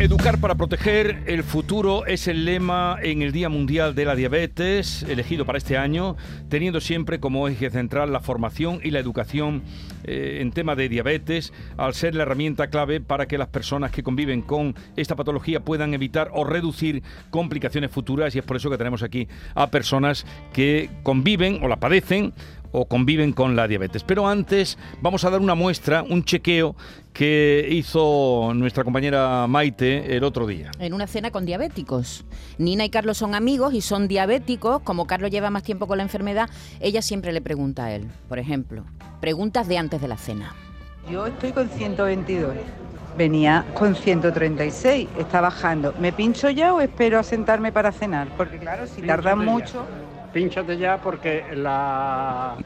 Educar para proteger el futuro es el lema en el Día Mundial de la Diabetes, elegido para este año, teniendo siempre como eje central la formación y la educación eh, en tema de diabetes, al ser la herramienta clave para que las personas que conviven con esta patología puedan evitar o reducir complicaciones futuras y es por eso que tenemos aquí a personas que conviven o la padecen o conviven con la diabetes. Pero antes vamos a dar una muestra, un chequeo que hizo nuestra compañera Maite el otro día. En una cena con diabéticos. Nina y Carlos son amigos y son diabéticos. Como Carlos lleva más tiempo con la enfermedad, ella siempre le pregunta a él, por ejemplo, preguntas de antes de la cena. Yo estoy con 122. Venía con 136, está bajando. ¿Me pincho ya o espero a sentarme para cenar? Porque claro, si tarda mucho pínchate ya porque la,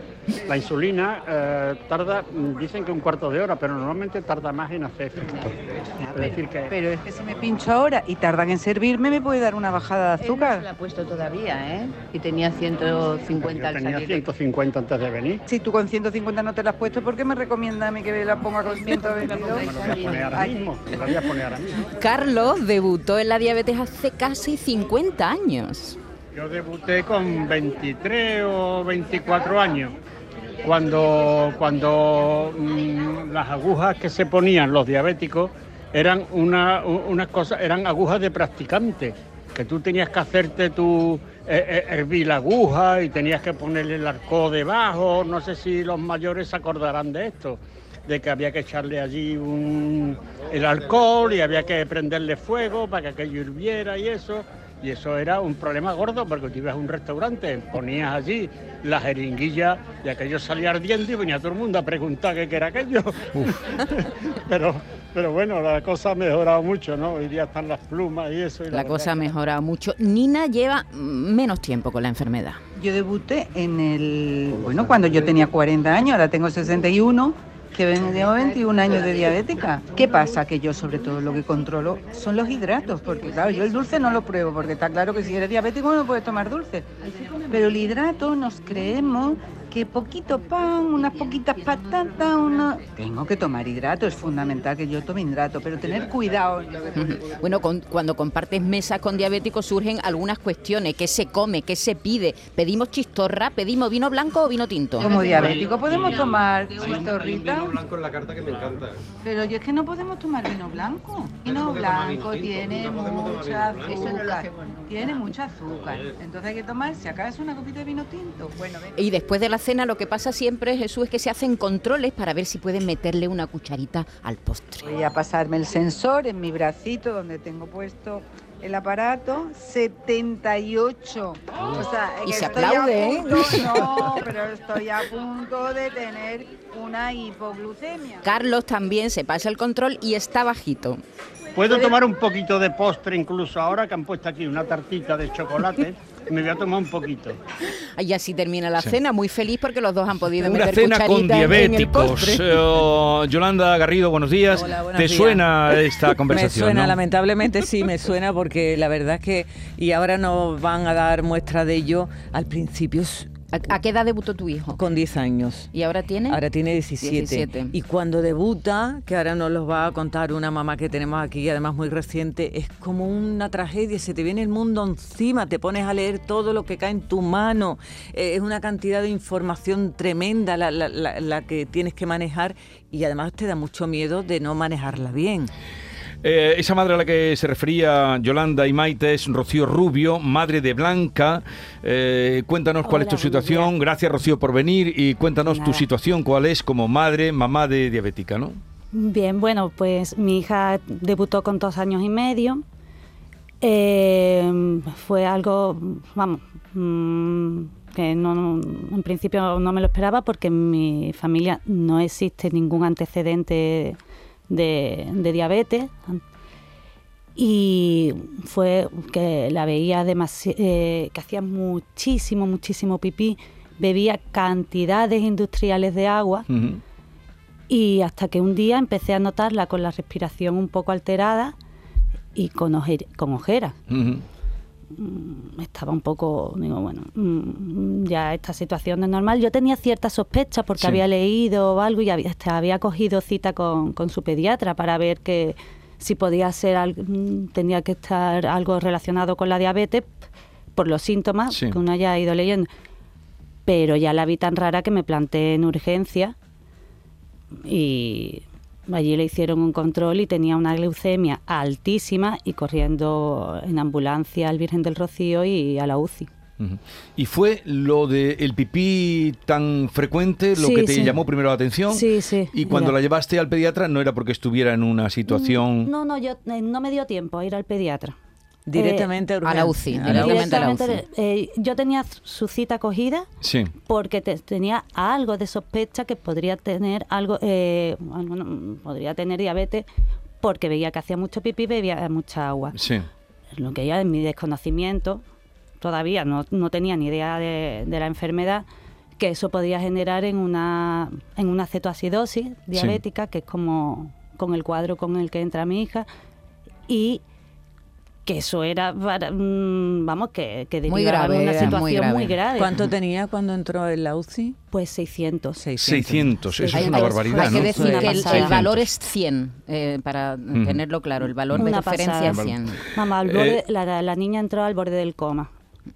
la insulina eh, tarda, dicen que un cuarto de hora, pero normalmente tarda más en hacer efecto. Pero es que si me pincho ahora y tardan en servirme, me puede dar una bajada de azúcar. no se la ha puesto todavía, ¿eh? Y tenía 150 tenía 150 antes de venir. Si tú con 150 no te la has puesto, ¿por qué me recomienda a mí que la ponga con 122? Carlos debutó en la diabetes hace casi 50 años. Yo debuté con 23 o 24 años, cuando, cuando mm, las agujas que se ponían los diabéticos eran una, unas cosas, eran agujas de practicante, que tú tenías que hacerte tu eh, eh, hervir la aguja y tenías que ponerle el arco debajo, no sé si los mayores se acordarán de esto de que había que echarle allí un, el alcohol y había que prenderle fuego para que aquello hirviera y eso. Y eso era un problema gordo porque tú ibas a un restaurante, ponías allí la jeringuilla y aquello salía ardiendo y venía todo el mundo a preguntar qué era aquello. pero, pero bueno, la cosa ha mejorado mucho, ¿no? Hoy día están las plumas y eso. la, cosa ha mejorado mucho. Nina lleva menos tiempo con la enfermedad. Yo debuté en el, bueno, cuando yo tenía 40 años, ahora tengo 61 que llevo 21 años de diabética. ¿Qué pasa? Que yo sobre todo lo que controlo son los hidratos, porque claro, yo el dulce no lo pruebo, porque está claro que si eres diabético no puedes tomar dulce. Pero el hidrato nos creemos que poquito pan, unas poquitas patatas, una... Tengo que tomar hidrato, es fundamental que yo tome hidrato, pero tener cuidado. Bueno, cuando compartes mesas con diabéticos surgen algunas cuestiones, ¿qué se come, qué se pide? ¿Pedimos chistorra, pedimos vino blanco o vino tinto? Como diabético podemos tomar chistorrita. Vino blanco en la carta que me encanta. Pero yo es que no podemos tomar vino blanco. Vino blanco tiene mucha azúcar. Tiene mucha azúcar. Entonces hay que tomar, si acaso, una copita de vino tinto. Bueno, y después de la cena lo que pasa siempre, Jesús, es que se hacen controles para ver si pueden meterle una cucharita al postre. Voy a pasarme el sensor en mi bracito donde tengo puesto el aparato 78. O sea, y se aplaude, ¿eh? No, pero estoy a punto de tener una hipoglucemia. Carlos también se pasa el control y está bajito. Puedo tomar un poquito de postre incluso ahora que han puesto aquí una tartita de chocolate. me voy a tomar un poquito. Y así termina la cena, muy feliz porque los dos han podido Una meter cena con diabéticos. Eh, Yolanda Garrido, buenos días. ¿Te suena esta conversación? Me suena, lamentablemente sí, me suena porque la verdad es que, y ahora nos van a dar muestra de ello, al principio ¿A, qué edad debutó tu hijo? Con 10 años. ¿Y ahora tiene? Ahora tiene 17. Y cuando debuta, que ahora nos los va a contar una mamá que tenemos aquí, además muy reciente, es como una tragedia, se te viene el mundo encima, te pones a leer todo lo que cae en tu mano, eh, es una cantidad de información tremenda la, la que tienes que manejar y además te da mucho miedo de no manejarla bien. Eh, esa madre a la que se refería Yolanda y Maite es Rocío Rubio, madre de Blanca. Eh, cuéntanos cuál es tu situación. Gracias, Rocío, por venir y cuéntanos tu situación, cuál es como madre, mamá de diabética, ¿no? Bien, bueno, pues mi hija debutó con dos años y medio. Eh, fue algo, vamos, mm, que no, en principio no me lo esperaba porque en mi familia no existe ningún antecedente de, diabetes. Y fue que la veía eh, que hacía muchísimo, muchísimo pipí, bebía cantidades industriales de agua. Y hasta que un día empecé a notarla con la respiración un poco alterada y con, con ojeras. Estaba un poco, digo, bueno, mm, ya esta situación no es normal. Yo tenía ciertas sospechas porque Sí. había leído algo y había, hasta había cogido cita con, con su pediatra para ver que si podía ser mm, tenía que estar algo relacionado con la diabetes por los síntomas Sí. que uno haya ido leyendo. Pero ya la vi tan rara que me planteé en urgencia y allí le hicieron un control y tenía una glucemia altísima y corriendo en ambulancia al Virgen del Rocío y a la UCI. ¿Y fue lo de el pipí tan frecuente lo Sí, que te sí. llamó primero la atención? Sí, sí. Y cuando la llevaste al pediatra no era porque estuviera en una situación... No, no, yo eh, no me dio tiempo a ir al pediatra. Directamente a la UCI, urgencia. A la directamente a la Directamente, eh, yo tenía su cita cogida Sí. porque te- tenía algo de sospecha que podría tener algo, eh, bueno, podría tener diabetes porque veía que hacía mucho pipí y bebía mucha agua. Sí. Lo que ya en mi desconocimiento, todavía no, no tenía ni idea de, de la enfermedad, que eso podía generar en una, en una cetoacidosis diabética, que es como con el cuadro con el que entra mi hija, y que eso era, para- mm, vamos, que, que Muy grave, una era muy situación grave. muy grave. ¿Cuánto tenía cuando entró en la UCI? Pues 600. 600, eso Hay- es una hay- barbaridad, Hay ¿no? que decir Una que el, el valor es 100, eh, para tenerlo claro. El valor de Una referencia es pasada. 100. Mamá, al Eh, borde- la, la niña entró al borde del coma.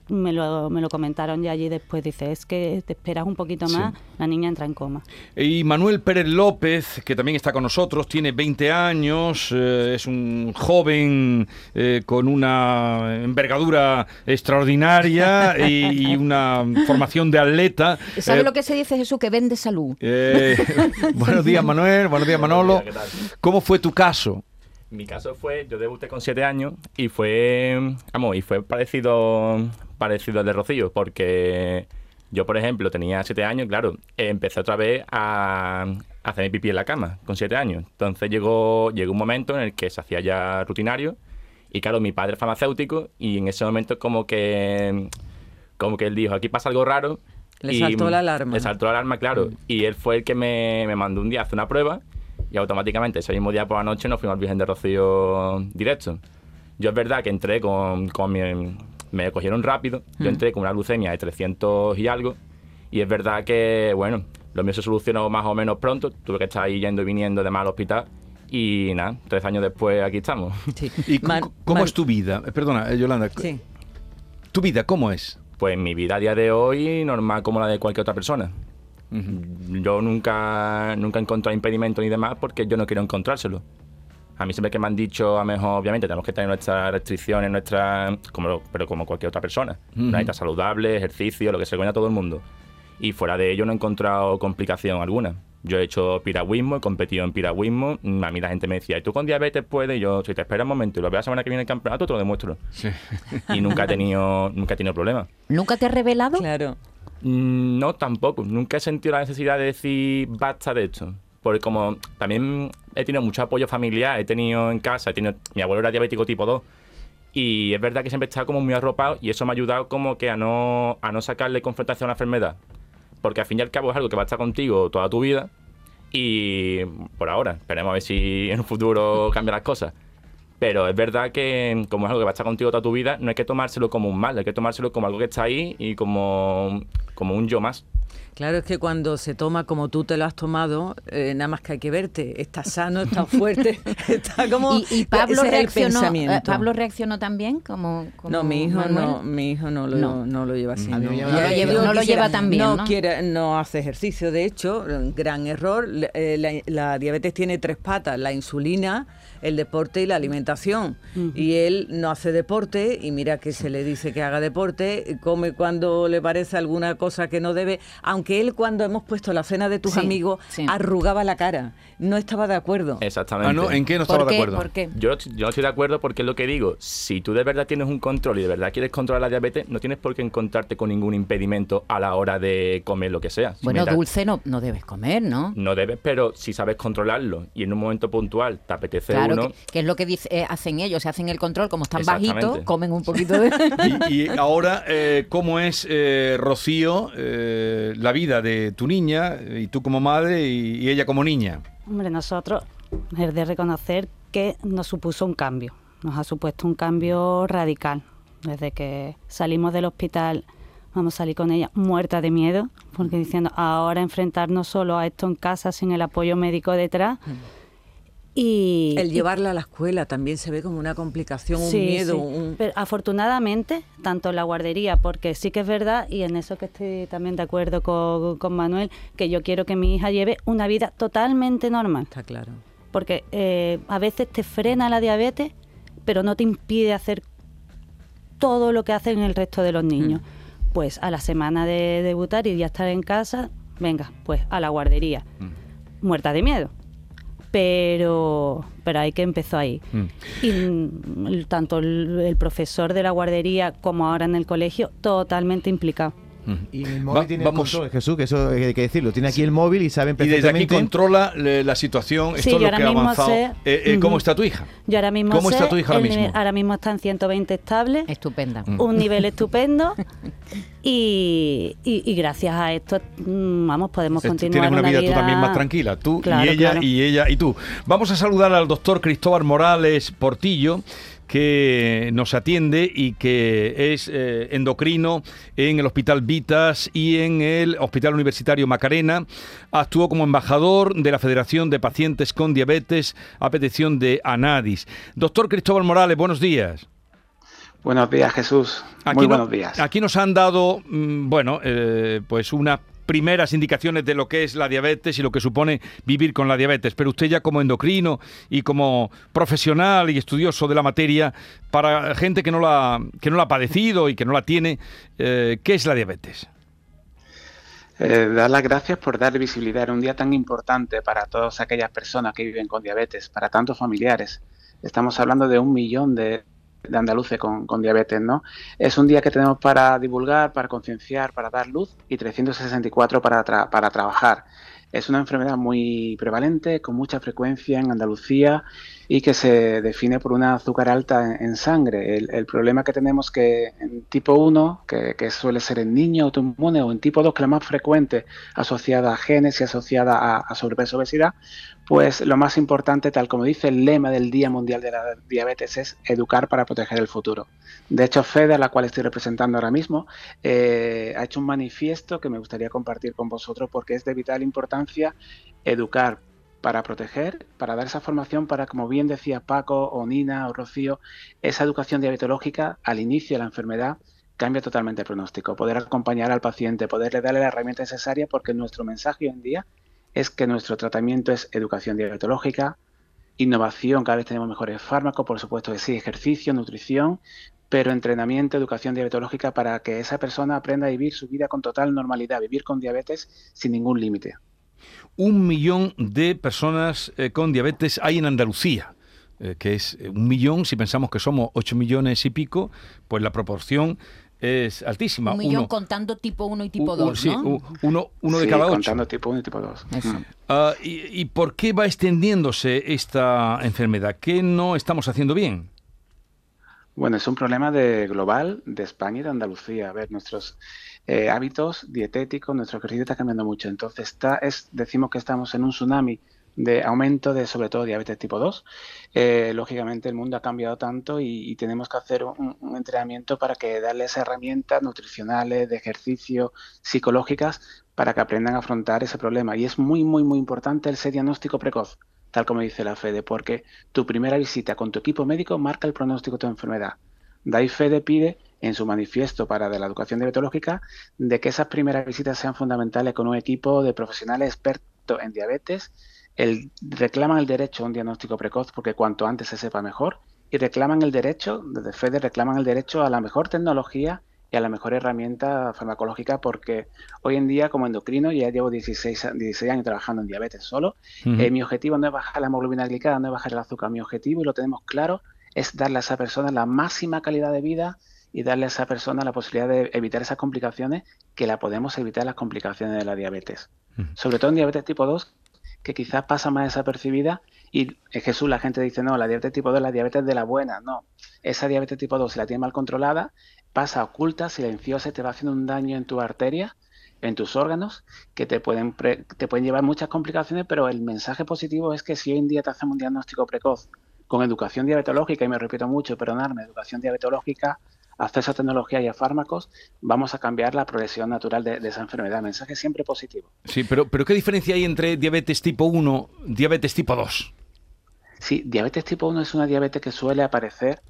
Me lo, me lo comentaron ya allí después. Dice, es que te esperas un poquito Sí. más, la niña entra en coma. Y Manuel Pérez López, que también está con nosotros, tiene 20 años, eh, es un joven eh, con una envergadura extraordinaria y, y una formación de atleta. ¿Sabe Eh, lo que se dice, Jesús? Que vende salud. eh, buenos días, Manuel. Buenos días, Manolo. ¿Cómo fue tu caso? Mi caso fue, yo debuté con 7 años y fue, vamos, y fue parecido, parecido al de Rocío, porque yo, por ejemplo, tenía 7 años, claro, empecé otra vez a, a hacer mi pipí en la cama con 7 años. Entonces llegó, llegó un momento en el que se hacía ya rutinario y, claro, mi padre es farmacéutico y en ese momento como que, como que él dijo, aquí pasa algo raro. Le y saltó la alarma. Le saltó la alarma, claro. Y él fue el que me, me mandó un día a hacer una prueba y automáticamente ese mismo día por la noche nos fuimos al Virgen de Rocío directo. Yo es verdad que entré con, con mi... Me cogieron rápido, yo Mm. entré con una glucemia de 300 y algo y es verdad que, bueno, lo mío se solucionó más o menos pronto, tuve que estar ahí yendo y viniendo de mal al hospital y nada, tres años después aquí estamos. Sí. ¿Y Man- cómo man- es tu vida? Eh, Perdona, eh, Yolanda. Sí. ¿Tu vida cómo es? Pues mi vida a día de hoy normal como la de cualquier otra persona. Yo nunca, nunca he encontrado impedimento ni demás porque yo no quiero encontrárselo. A mí siempre que me han dicho, a lo mejor, obviamente, tenemos que tener nuestras restricciones, nuestras, como, pero como cualquier otra persona. Ujú. Una dieta saludable, ejercicio, lo que se cuenta a todo el mundo. Y fuera de ello no he encontrado complicación alguna. Yo he hecho piragüismo, he competido en piragüismo. Mm, A mí la gente me decía, ¿y tú con diabetes puedes? Y yo, si te esperas un momento y lo veo la semana que viene en el campeonato, te lo demuestro. Sí. Y nunca he tenido, nunca he tenido problemas. ¿Nunca te has revelado? Claro. Mm, No, tampoco. Nunca he sentido la necesidad de decir basta de esto. Porque como también he tenido mucho apoyo familiar, he tenido en casa, he tenido, mi abuelo era diabético tipo 2. Y es verdad que siempre he estado como muy arropado y eso me ha ayudado como que a no, a no sacarle confrontación a la enfermedad. Porque al fin y al cabo es algo que va a estar contigo toda tu vida. Y por ahora, esperemos a ver si en un futuro cambian las cosas. Pero es verdad que como es algo que va a estar contigo toda tu vida, no hay que tomárselo como un mal, hay que tomárselo como algo que está ahí y como, como un yo más. Claro, es que cuando se toma como tú te lo has tomado, eh, nada más que hay que verte. Estás sano, estás fuerte, está como... ¿Y, y Pablo, ese es el reaccionó, eh, pensamiento. ¿Pablo reaccionó también? Como, como No, mi hijo Manuel? no, mi hijo no lo, No. no. lo lleva así. No. atención. yo No lo lleva tan bien, ¿no? quiere- no hace ejercicio, de hecho, gran error. Eh, la, la diabetes tiene tres patas, la insulina, el deporte y la alimentación. Y él no hace deporte y mira que se le dice que haga deporte, come cuando le parece alguna cosa que no debe, aunque él cuando hemos puesto la cena de tus Sí, amigos sí. arrugaba la cara, no estaba de acuerdo. Exactamente. Ah, no, ¿en qué no estaba ¿Por de acuerdo? ¿Por qué? Yo, yo no estoy de acuerdo porque es lo que digo. Si tú de verdad tienes un control y de verdad quieres controlar la diabetes, no tienes por qué encontrarte con ningún impedimento a la hora de comer lo que sea. Si Bueno, mientras- dulce no, no debes comer, ¿no? No debes, pero si sabes controlarlo y en un momento puntual te apetece Claro, uno, que, que es lo que dice, eh, hacen ellos, se hacen el control, como están bajitos, comen un poquito de... Y, y ahora, eh, ¿cómo es, eh, Rocío, eh, la vida de tu niña, y tú como madre y, y ella como niña? Hombre, nosotros es de reconocer que nos supuso un cambio, nos ha supuesto un cambio radical, desde que salimos del hospital, vamos a salir con ella muerta de miedo, porque diciendo, ahora enfrentarnos solo a esto en casa sin el apoyo médico detrás. Y, el llevarla a la escuela también se ve como una complicación, un miedo. Pero afortunadamente, tanto en la guardería, porque sí que es verdad, y en eso que estoy también de acuerdo con, Manuel, que yo quiero que mi hija lleve una vida totalmente normal. Está claro. Porque eh, a veces te frena la diabetes, pero no te impide hacer todo lo que hacen el resto de los niños. Mm. Pues a la semana de debutar y ya estar en casa, venga, pues a la guardería. Mm. Muerta de miedo pero, pero hay que empezó ahí. Mm. Y tanto el, profesor de la guardería como ahora en el colegio, totalmente implicado. Y el móvil tiene vamos. control, Jesús, que eso hay que decirlo. Tiene aquí el móvil y saben perfectamente. Y desde aquí controla la situación, esto es lo que ha avanzado. Eh, eh, ¿Cómo está tu hija? Yo ahora mismo ¿Cómo está tu hija ahora mismo? Ahora mismo está en 120 estable. Estupenda. Un nivel estupendo. Y, y, gracias a esto, mm, vamos, podemos continuar. Tienes una, vida, tú también más tranquila, tú y ella y ella y tú. Vamos a saludar al doctor Cristóbal Morales Portillo que nos atiende y que es eh, endocrino en el Hospital Vitas y en el Hospital Universitario Macarena. Actuó como embajador de la Federación de Pacientes con Diabetes a petición de ANADIS. Doctor Cristóbal Morales, buenos días. Buenos días, Jesús. Muy buenos días. Aquí nos han dado, mm, bueno, eh, pues una primeras indicaciones de lo que es la diabetes y lo que supone vivir con la diabetes. Pero usted ya como endocrino y como profesional y estudioso de la materia, para gente que no la, que no la ha padecido y que no la tiene, eh, ¿qué es la diabetes? Eh, dar las gracias por dar visibilidad en un día tan importante para todas aquellas personas que viven con diabetes, para tantos familiares. Estamos hablando de un millón de, de andaluces con, diabetes, ¿no? Es un día que tenemos para divulgar, para concienciar, para dar luz y 364 para, para trabajar. Es una enfermedad muy prevalente, con mucha frecuencia en Andalucía y que se define por una azúcar alta en, sangre. El, problema que tenemos que en tipo 1, que, suele ser en niños autoinmunes, o en tipo 2, que es la más frecuente, asociada a genes y asociada a, a sobrepeso obesidad, pues lo más importante, tal como dice el lema del Día Mundial de la Diabetes, es educar para proteger el futuro. De hecho, FEDE, a la cual estoy representando ahora mismo, eh, ha hecho un manifiesto que me gustaría compartir con vosotros porque es de vital importancia educar para proteger, para dar esa formación para, como bien decía Paco o Nina o Rocío, esa educación diabetológica al inicio de la enfermedad cambia totalmente el pronóstico. Poder acompañar al paciente, poderle darle la herramienta necesaria porque nuestro mensaje hoy en día es que nuestro tratamiento es educación diabetológica, innovación, cada vez tenemos mejores fármacos, por supuesto que sí, ejercicio, nutrición, pero entrenamiento, educación diabetológica para que esa persona aprenda a vivir su vida con total normalidad, vivir con diabetes sin ningún límite. Un millón de personas eh, con diabetes hay en Andalucía. Eh, que es un millón, si pensamos que somos ocho millones y pico, pues la proporción es altísima. Un millón contando tipo 1 y tipo 2, sí, uno, uno de cada ocho. contando tipo 1 y tipo 2. Ah, y, por qué va extendiéndose esta enfermedad? ¿Qué no estamos haciendo bien? Bueno, es un problema de global de España y de Andalucía. A ver, nuestros eh, hábitos dietéticos, nuestro ejercicio está cambiando mucho. Entonces, está, es, decimos que estamos en un tsunami de aumento de sobre todo diabetes tipo 2. Eh, lógicamente el mundo ha cambiado tanto y, tenemos que hacer un, entrenamiento para que darles herramientas nutricionales, de ejercicio, psicológicas, para que aprendan a afrontar ese problema. Y es muy, muy, muy importante ese diagnóstico precoz, tal como dice la FEDE, porque tu primera visita con tu equipo médico marca el pronóstico de tu enfermedad. DAI FEDE pide en su manifiesto para de la educación diabetológica de que esas primeras visitas sean fundamentales con un equipo de profesionales expertos en diabetes el, reclaman el derecho a un diagnóstico precoz porque cuanto antes se sepa mejor y reclaman el derecho, desde FEDE reclaman el derecho a la mejor tecnología y a la mejor herramienta farmacológica porque hoy en día como endocrino ya llevo 16, 16 años trabajando en diabetes solo. Eh, mi objetivo no es bajar la hemoglobina glicada, no es bajar el azúcar. Mi objetivo, y lo tenemos claro, es darle a esa persona la máxima calidad de vida y darle a esa persona la posibilidad de evitar esas complicaciones que la podemos evitar las complicaciones de la diabetes. Sobre todo en diabetes tipo 2, que quizás pasa más desapercibida y en Jesús la gente dice, no, la diabetes tipo 2 es la diabetes de la buena. No, esa diabetes tipo 2, si la tiene mal controlada, pasa oculta, silenciosa, te va haciendo un daño en tu arteria, en tus órganos, que te pueden, te pueden llevar muchas complicaciones, pero el mensaje positivo es que si hoy en día te hacemos un diagnóstico precoz con educación diabetológica, y me repito mucho, perdonarme, educación diabetológica, acceso a tecnología y a fármacos, vamos a cambiar la progresión natural de, esa enfermedad. Mensaje siempre positivo. Sí, pero, pero ¿qué diferencia hay entre diabetes tipo 1 y diabetes tipo 2? Sí, diabetes tipo 1 es una diabetes que suele aparecer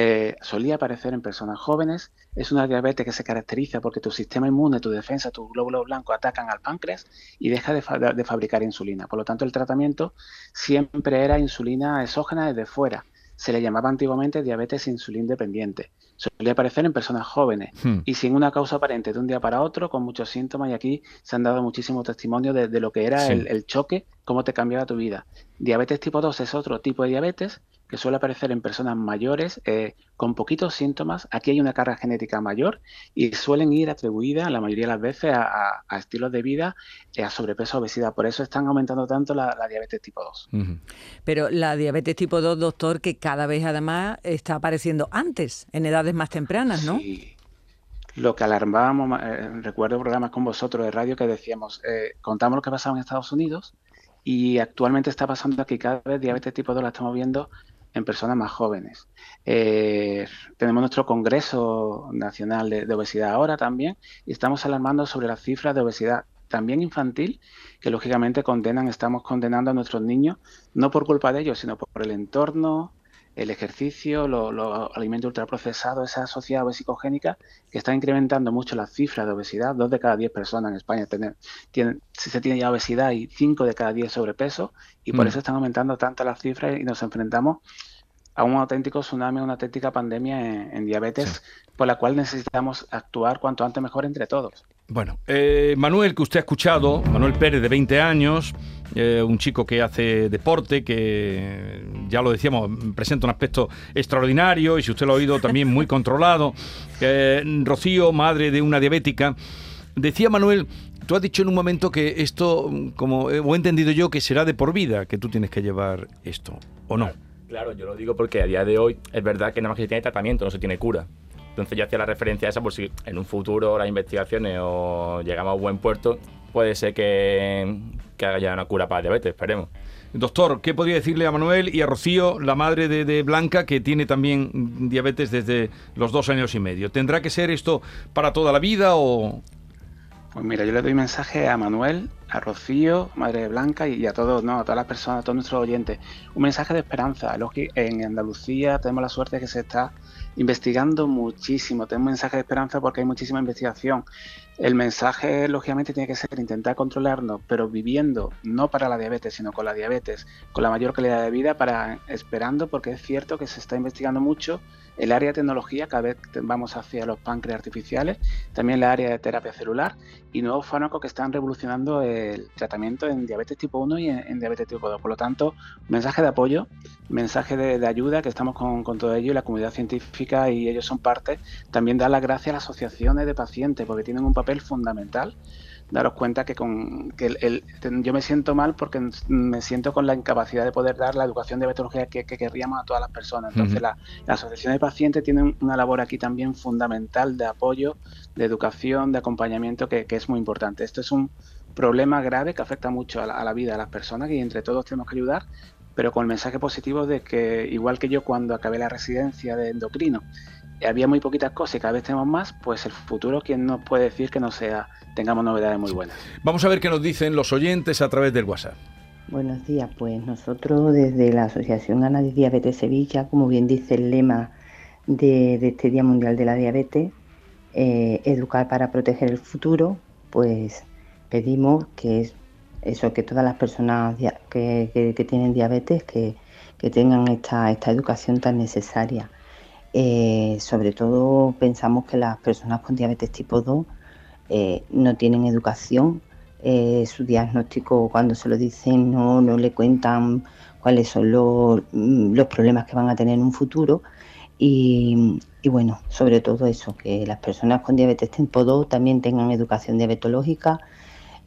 eh, solía aparecer en personas jóvenes. Es una diabetes que se caracteriza porque tu sistema inmune, tu defensa, tus glóbulos blancos atacan al páncreas y deja de, fabricar insulina. Por lo tanto, el tratamiento siempre era insulina exógena desde fuera. Se le llamaba antiguamente diabetes insulín dependiente. Solía aparecer en personas jóvenes hmm. y sin una causa aparente de un día para otro, con muchos síntomas. Y aquí se han dado muchísimos testimonios de, lo que era el, el choque, cómo te cambiaba tu vida. Diabetes tipo 2 es otro tipo de diabetes que suele aparecer en personas mayores eh, con poquitos síntomas. Aquí hay una carga genética mayor y suelen ir atribuidas la mayoría de las veces a, estilos de vida, eh, a sobrepeso, obesidad. Por eso están aumentando tanto la, diabetes tipo 2. Pero la diabetes tipo 2, doctor, que cada vez además está apareciendo antes, en edades más tempranas, ¿no? Sí. Lo que alarmábamos, eh, recuerdo programas con vosotros de radio que decíamos, contamos lo que pasaba en Estados Unidos y actualmente está pasando aquí cada vez diabetes tipo 2 la estamos viendo en personas más jóvenes. Eh, tenemos nuestro Congreso Nacional de, Obesidad ahora también y estamos alarmando sobre las cifras de obesidad también infantil, que lógicamente condenan, estamos condenando a nuestros niños, no por culpa de ellos, sino por el entorno, el ejercicio, los alimentos ultraprocesados, esa sociedad obesicogénica que está incrementando mucho las cifras de obesidad. Dos de cada diez personas en España tienen, tienen, se tiene ya obesidad y cinco de cada diez sobrepeso y por mm. eso están aumentando tanto las cifras y nos enfrentamos a un auténtico tsunami, una auténtica pandemia en, diabetes, por la cual necesitamos actuar cuanto antes mejor entre todos. Bueno, eh, Manuel, que usted ha escuchado, Manuel Pérez, de 20 años, eh, un chico que hace deporte, que ya lo decíamos, presenta un aspecto extraordinario y si usted lo ha oído también muy controlado. Eh, Rocío, madre de una diabética. Decía Manuel, tú has dicho en un momento que esto, como he entendido yo, que será de por vida, que tú tienes que llevar esto, ¿o no? Claro, yo lo digo porque a día de hoy es verdad que nada más que se tiene tratamiento, no se tiene cura. Entonces yo hacía la referencia a esa por si en un futuro las investigaciones o llegamos a buen puerto, puede ser que, que haya una cura para diabetes, esperemos. Doctor, ¿qué podría decirle a Manuel y a Rocío, la madre de, de, Blanca, que tiene también diabetes desde los dos años y medio? ¿Tendrá que ser esto para toda la vida o...? Pues mira, yo le doy mensaje a Manuel, a Rocío, Madre Blanca y a todos, no, a todas las personas, a todos nuestros oyentes. Un mensaje de esperanza. En Andalucía tenemos la suerte de que se está investigando muchísimo. Tengo un mensaje de esperanza porque hay muchísima investigación. El mensaje, lógicamente, tiene que ser intentar controlarnos, pero viviendo no para la diabetes, sino con la diabetes, con la mayor calidad de vida, para esperando, porque es cierto que se está investigando mucho el área de tecnología, cada vez vamos hacia los páncreas artificiales, también la área de terapia celular y nuevos fármacos que están revolucionando el tratamiento en diabetes tipo 1 y en, diabetes tipo 2. Por lo tanto, mensaje de apoyo, mensaje de, ayuda, que estamos con, todo ello y la comunidad científica y ellos son parte. También dar las gracias a las asociaciones de pacientes porque tienen un papel fundamental daros cuenta que con que el, yo me siento mal porque me siento con la incapacidad de poder dar la educación de diabetología que, querríamos a todas las personas. Entonces, la, asociación de pacientes tiene una labor aquí también fundamental de apoyo, de educación, de acompañamiento que, es muy importante. Esto es un problema grave que afecta mucho a la, a la vida de las personas y entre todos tenemos que ayudar, pero con el mensaje positivo de que, igual que yo cuando acabé la residencia de endocrino, había muy poquitas cosas y cada vez tenemos más, pues el futuro, ¿quién nos puede decir que no sea, tengamos novedades muy buenas? Vamos a ver qué nos dicen los oyentes a través del WhatsApp. Buenos días, pues nosotros desde la Asociación Ana de Diabetes Sevilla, como bien dice el lema de, este Día Mundial de la Diabetes, eh, educar para proteger el futuro, pues pedimos que es eso, que todas las personas que, tienen diabetes que, tengan esta, esta educación tan necesaria eh, sobre todo pensamos que las personas con diabetes tipo 2 eh, no tienen educación, eh, su diagnóstico cuando se lo dicen no, no le cuentan cuáles son los, mm, los, problemas que van a tener en un futuro. Y, bueno, sobre todo eso, que las personas con diabetes tipo 2 también tengan educación diabetológica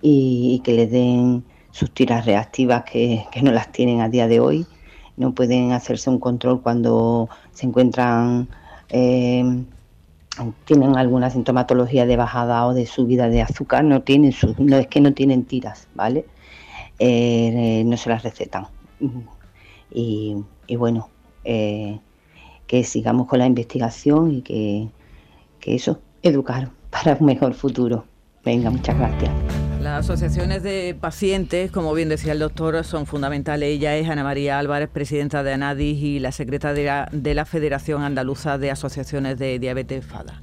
y, que les den sus tiras reactivas que no las tienen a día de hoy no pueden hacerse un control cuando se encuentran, eh, tienen alguna sintomatología de bajada o de subida de azúcar, no tienen no es que no tienen tiras, ¿vale? Eh, no se las recetan. Y, bueno, eh, que sigamos con la investigación y que que eso, educar para un mejor futuro. Venga, muchas gracias. Las asociaciones de pacientes, como bien decía el doctor, son fundamentales. Ella es Ana María Álvarez, presidenta de ANADIS y la secretaria de la Federación Andaluza de Asociaciones de Diabetes FADA.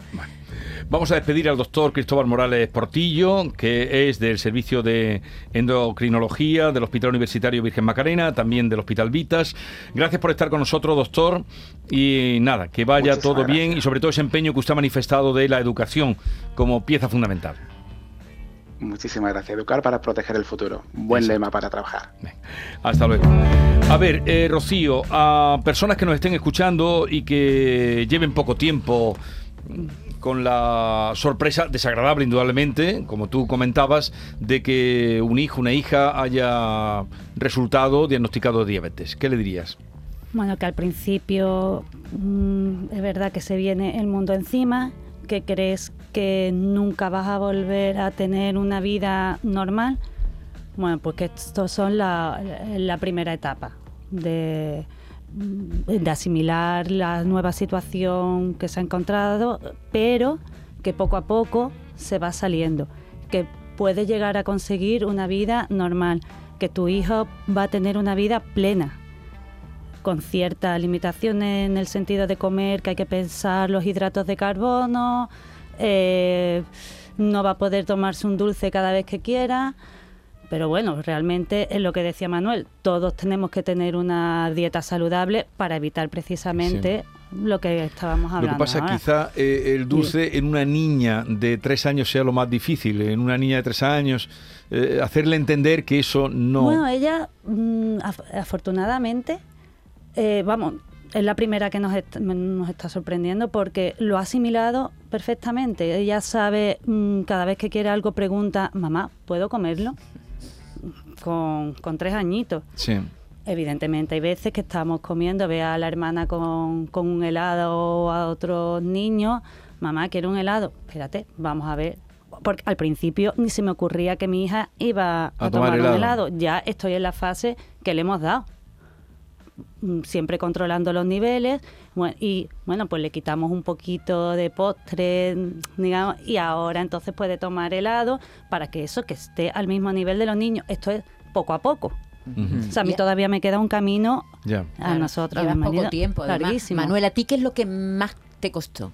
Vamos a despedir al doctor Cristóbal Morales Portillo, que es del Servicio de Endocrinología del Hospital Universitario Virgen Macarena, también del Hospital Vitas. Gracias por estar con nosotros, doctor. Y nada, que vaya todo bien y sobre todo ese empeño que usted ha manifestado de la educación como pieza fundamental. Muchísimas gracias. Educar para proteger el futuro. Buen lema para trabajar. Hasta luego. A ver, eh, Rocío, a personas que nos estén escuchando y que lleven poco tiempo con la sorpresa desagradable, indudablemente, como tú comentabas, de que un hijo, una hija haya resultado diagnosticado de diabetes. ¿Qué le dirías? Bueno, que al principio mm, es verdad que se viene el mundo encima, que crees que nunca vas a volver a tener una vida normal, bueno, pues que esto son la, primera etapa de, de asimilar la nueva situación que se ha encontrado, pero que poco a poco se va saliendo, que puede llegar a conseguir una vida normal, que tu hijo va a tener una vida plena, con ciertas limitaciones en el sentido de comer, que hay que pensar los hidratos de carbono, eh, no va a poder tomarse un dulce cada vez que quiera. Pero bueno, realmente es lo que decía Manuel, todos tenemos que tener una dieta saludable para evitar precisamente lo que estábamos hablando. Lo que pasa quizá eh, el dulce en una niña de tres años sea lo más difícil, en una niña de tres años, eh, hacerle entender que eso no... Bueno, ella mm, afortunadamente, vamos, es la primera que nos, nos está sorprendiendo porque lo ha asimilado perfectamente. Ella sabe, mm, cada vez que quiere algo, pregunta, mamá, ¿puedo comerlo? Con, tres añitos. Sí. Evidentemente, hay veces que estamos comiendo, ve a la hermana con, con un helado o a otros niños, mamá, quiero un helado. Espérate, vamos a ver. Porque al principio ni se me ocurría que mi hija iba a, tomar, un helado. Ya estoy en la fase que le hemos dado siempre controlando los niveles y bueno pues le quitamos un poquito de postre digamos y ahora entonces puede tomar helado para que eso que esté al mismo nivel de los niños esto es poco a poco O sea, a mí todavía me queda un camino a nosotros. Llevas poco tiempo, Manuel, ¿a ti qué es lo que más te costó?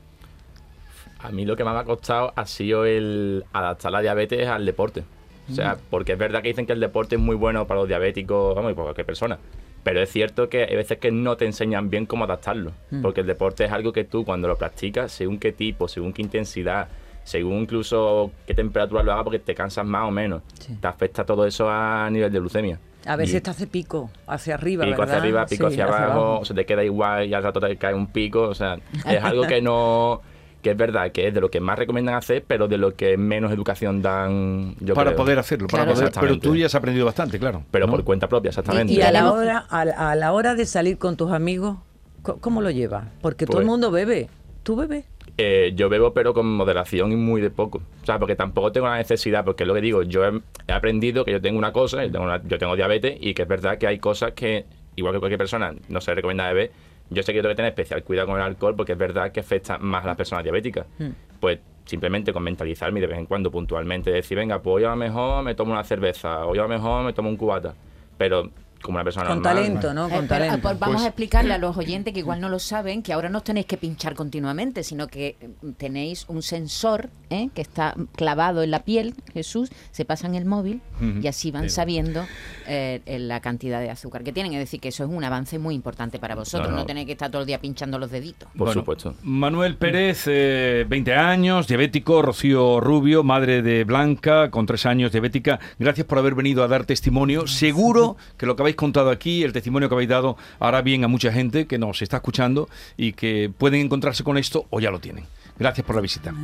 A mí lo que más me ha costado ha sido el adaptar la diabetes al deporte. O sea, porque es verdad que dicen que el deporte es muy bueno para los diabéticos, vamos, y para cualquier persona. Pero es cierto que hay veces que no te enseñan bien cómo adaptarlo, mm. porque el deporte es algo que tú cuando lo practicas, según qué tipo, según qué intensidad, según incluso qué temperatura lo haga, porque te cansas más o menos, te afecta todo eso a nivel de glucemia. A veces te hace pico hacia arriba, pico hacia arriba, pico hacia, abajo, o se te queda igual y al rato te cae un pico, o sea, es algo que no que es verdad que es de lo que más recomiendan hacer, pero de lo que menos educación dan. Yo para poder hacerlo, para poder, pero tú ya has aprendido bastante, claro. Pero por cuenta propia, exactamente. Y, a, la hora, a, la hora de salir con tus amigos, ¿cómo lo llevas? Porque todo el pues mundo bebe. ¿Tú bebes? Eh, yo bebo, pero con moderación y muy de poco. O sea, porque tampoco tengo la necesidad, porque es lo que digo, yo he, aprendido que yo tengo una cosa, yo tengo, yo tengo diabetes, y que es verdad que hay cosas que, igual que cualquier persona, no se recomienda beber yo sé que tengo que tener especial cuidado con el alcohol porque es verdad que afecta más a las personas diabéticas. Hmm. Pues simplemente con mentalizarme de vez en cuando puntualmente decir, venga, pues hoy a lo mejor me tomo una cerveza, hoy a lo mejor me tomo un cubata. Pero como una persona con talento, ¿no? Con eh, talento. Pues vamos a explicarle a los oyentes que igual no lo saben, que ahora no os tenéis que pinchar continuamente, sino que mm, tenéis un sensor ¿eh? que está clavado en la piel, Jesús, se pasan el móvil y así van sabiendo eh, la cantidad de azúcar que tienen. Es decir, que eso es un avance muy importante para vosotros, no, tenéis que estar todo el día pinchando los deditos. Por supuesto. Manuel Pérez, 20 años, diabético, Rocío Rubio, madre de Blanca, con 3 años, diabética. Gracias por haber venido a dar testimonio. Seguro que lo que habéis contado aquí, el testimonio que habéis dado, hará bien a mucha gente que nos está escuchando y que pueden encontrarse con esto o ya lo tienen. Gracias por la visita.